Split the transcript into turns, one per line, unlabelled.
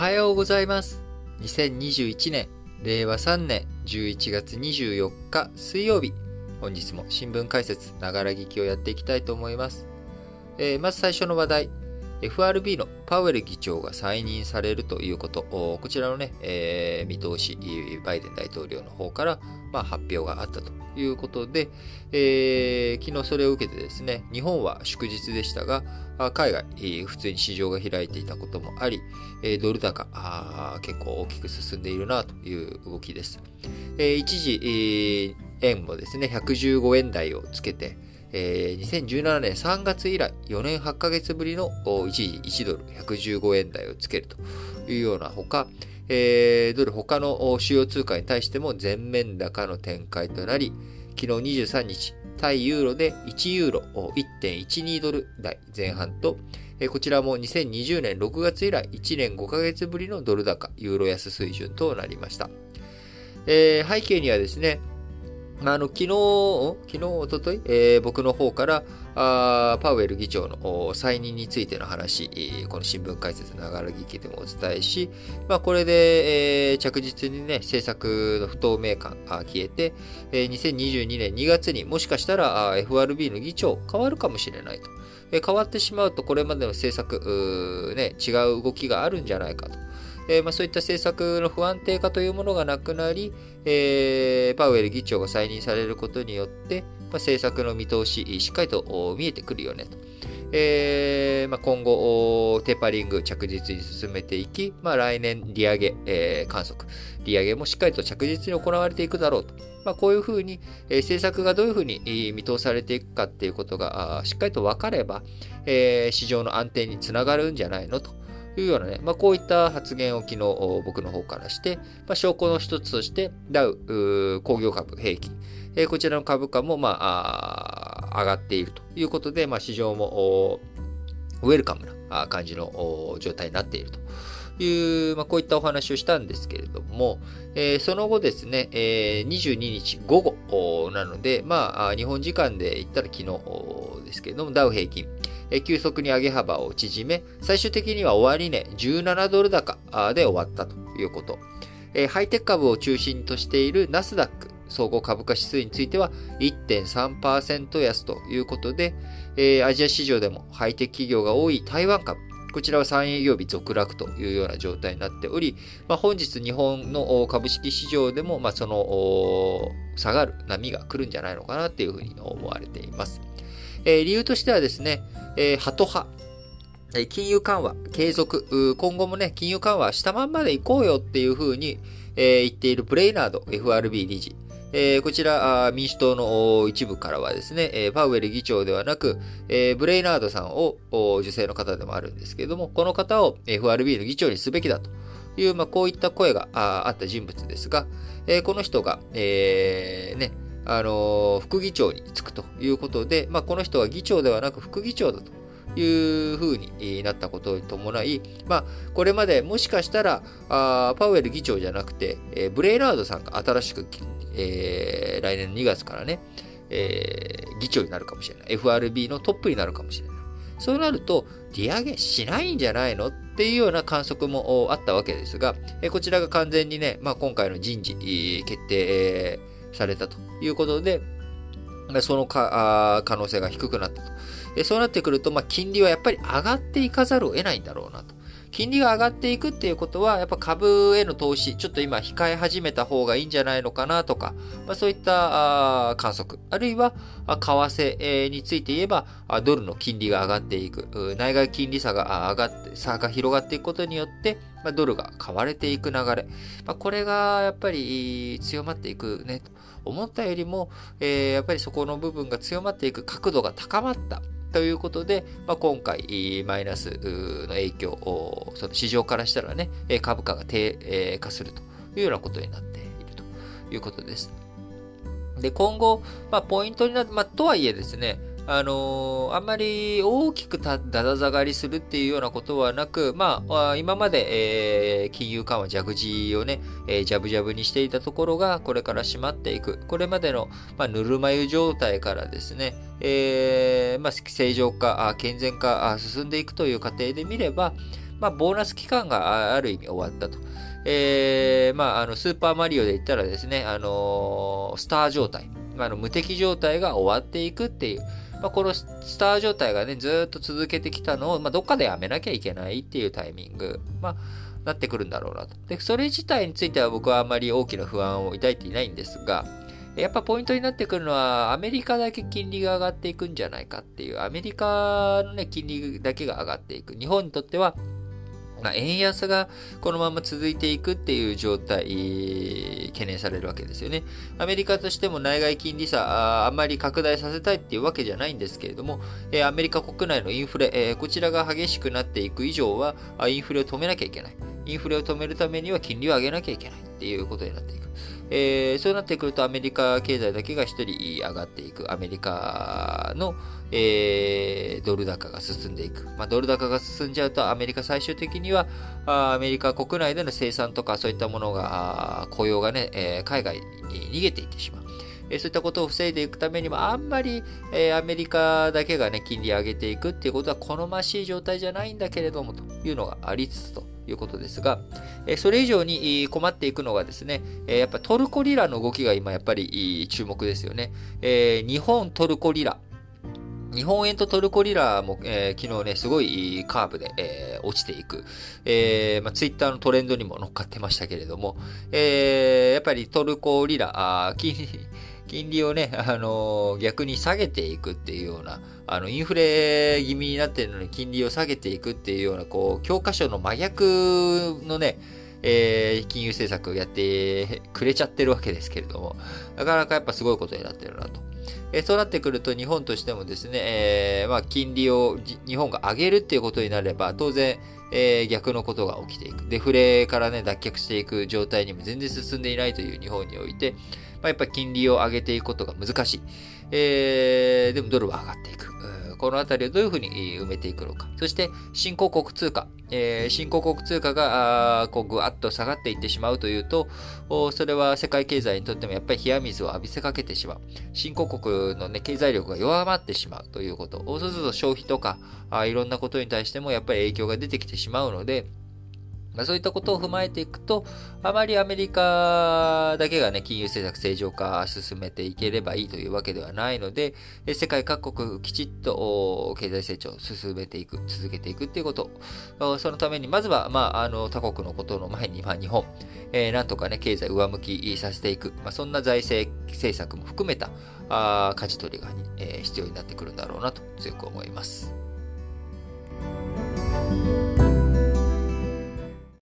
はようございます。2021年、令和3年11月24日水曜日。本日も新聞解説、ながら聞きをやっていきたいと思います。えー、まず最初の話題。FRB のパウエル議長が再任されるということ、こちらのね、えー、見通し、バイデン大統領の方から、まあ、発表があったとということで、えー、昨日それを受けてですね、日本は祝日でしたが、海外、普通に市場が開いていたこともあり、ドル高、結構大きく進んでいるなという動きです。一時、円もですね、115円台をつけて、えー、2017年3月以来、4年8ヶ月ぶりの一時1ドル115円台をつけるというようなほか、えー、ドル他の主要通貨に対しても全面高の展開となり、昨日23日、対ユーロで1ユーロ1.12ドル台前半と、こちらも2020年6月以来1年5ヶ月ぶりのドル高、ユーロ安水準となりました。えー、背景にはですね、あ、の、昨日、昨日、おととい、えー、僕の方から、あパウエル議長の再任についての話、この新聞解説ながら聞きでもお伝えし、まあ、これで、えー、着実にね、政策の不透明感が消えて、えー、2022年2月にもしかしたら FRB の議長変わるかもしれないと。えー、変わってしまうと、これまでの政策、ね、違う動きがあるんじゃないかと。えー、まあ、そういった政策の不安定化というものがなくなり、えー、パウエル議長が再任されることによって、まあ、政策の見通し、しっかりと見えてくるよねと。えーまあ、今後、テーパリング着実に進めていき、まあ、来年利上げ、えー、観測、利上げもしっかりと着実に行われていくだろうと。まあ、こういうふうに、えー、政策がどういうふうに見通されていくかっていうことがしっかりと分かれば、え、市場の安定につながるんじゃないのというようなね、まあ、こういった発言を昨日僕の方からして、まあ、証拠の一つとして、ダウ工業株平均、えー、こちらの株価も、まあ、あ上がっているということで、まあ、市場もウェルカムな感じの状態になっていると。いう、まあ、こういったお話をしたんですけれども、えー、その後ですね、えー、22日午後なので、まあ、日本時間で言ったら昨日ですけれども、ダウ平均、急速に上げ幅を縮め、最終的には終値17ドル高で終わったということ。ハイテク株を中心としているナスダック総合株価指数については1.3%安ということで、アジア市場でもハイテク企業が多い台湾株、こちらは3営業日続落というような状態になっており、まあ、本日日本の株式市場でも、まあ、その下がる波が来るんじゃないのかなっていうふうに思われています。え、理由としてはですね、えー、ハト派。金融緩和、継続。今後もね、金融緩和したまんまで行こうよっていうふうに、え、言っているブレイナード FRB 理事。え、こちら、民主党の一部からはですね、パウエル議長ではなく、え、ブレイナードさんを女性の方でもあるんですけれども、この方を FRB の議長にすべきだという、まあ、こういった声があった人物ですが、え、この人が、えー、ね、あの、副議長に就くということで、まあ、この人は議長ではなく副議長だというふうになったことに伴い、まあ、これまでもしかしたら、あパウエル議長じゃなくて、えー、ブレイラードさんが新しく、えー、来年の2月からね、えー、議長になるかもしれない。FRB のトップになるかもしれない。そうなると、利上げしないんじゃないのっていうような観測もあったわけですが、こちらが完全にね、まあ、今回の人事決定されたということで、その可能性が低くなったと。そうなってくると、まあ、金利はやっぱり上がっていかざるを得ないんだろうなと。金利が上がっていくっていうことは、やっぱ株への投資、ちょっと今控え始めた方がいいんじゃないのかなとか、まあ、そういった観測、あるいは為替について言えば、ドルの金利が上がっていく、内外金利差が上がって、差が広がっていくことによって、まあ、ドルが買われていく流れ、まあ、これがやっぱり強まっていくねと。思ったよりも、えー、やっぱりそこの部分が強まっていく角度が高まった。ということで、まあ、今回、マイナスの影響を、その市場からしたらね、株価が低下するというようなことになっているということです。で、今後、まあ、ポイントになる、まあ、とはいえですね、あのー、あんまり大きくだだ下がりするっていうようなことはなく、まあ、今まで、えー、金融緩和弱じをね、えー、ジャブジャブにしていたところが、これから閉まっていく。これまでの、まあ、ぬるま湯状態からですね、えー、まあ、正常化、健全化進んでいくという過程で見れば、まあ、ボーナス期間がある意味終わったと。えー、まあ、あの、スーパーマリオで言ったらですね、あのー、スター状態、あの無敵状態が終わっていくっていう、まあ、このスター状態がね、ずっと続けてきたのを、まあ、どっかでやめなきゃいけないっていうタイミング、まあ、なってくるんだろうなと。で、それ自体については僕はあまり大きな不安を抱いていないんですが、やっぱポイントになってくるのは、アメリカだけ金利が上がっていくんじゃないかっていう、アメリカのね、金利だけが上がっていく。日本にとっては、まあ、円安がこのまま続いていくっていう状態、懸念されるわけですよね。アメリカとしても内外金利差、あんまり拡大させたいっていうわけじゃないんですけれども、アメリカ国内のインフレ、こちらが激しくなっていく以上は、インフレを止めなきゃいけない。インフレを止めるためには金利を上げなきゃいけないっていうことになっていく。えー、そうなってくるとアメリカ経済だけが一人上がっていく。アメリカの、えー、ドル高が進んでいく。まあ、ドル高が進んじゃうとアメリカ最終的にはアメリカ国内での生産とかそういったものが、雇用がね、えー、海外に逃げていってしまう。えそういったことを防いでいくためにも、あんまり、えアメリカだけがね、金利上げていくっていうことは好ましい状態じゃないんだけれども、というのがありつつということですが、えそれ以上に困っていくのがですね、えやっぱトルコリラの動きが今やっぱり注目ですよね。え日本トルコリラ。日本円とトルコリラも、えー、昨日ね、すごいカーブで、えー、落ちていく。えー、まあ、ツイッターのトレンドにも乗っかってましたけれども、えー、やっぱりトルコリラ、あ金利、をね、あの、逆に下げていくっていうような、あの、インフレ気味になってるのに金利を下げていくっていうような、こう、教科書の真逆のね、えー、金融政策をやってくれちゃってるわけですけれども、なかなかやっぱすごいことになってるなと。えー、そうなってくると日本としてもですね、えー、まあ金利を日本が上げるっていうことになれば、当然、えー、逆のことが起きていく。デフレからね、脱却していく状態にも全然進んでいないという日本において、まあ、やっぱり金利を上げていくことが難しい。えー、でもドルは上がっていく。このあたりをどういうふうに埋めていくのか。そして、新興国通貨。えー、新興国通貨が、こう、ぐわっと下がっていってしまうというと、それは世界経済にとってもやっぱり冷や水を浴びせかけてしまう。新興国のね、経済力が弱まってしまうということ。そうすると消費とか、あいろんなことに対してもやっぱり影響が出てきてしまうので、そういったことを踏まえていくと、あまりアメリカだけがね、金融政策正常化進めていければいいというわけではないので、世界各国きちっと経済成長を進めていく、続けていくっていうこと。そのために、まずは、まあ、あの、他国のことの前に、まあ、日本、えー、なんとかね、経済上向きさせていく。まあ、そんな財政政策も含めた、あ舵取りが、えー、必要になってくるんだろうなと強く思います。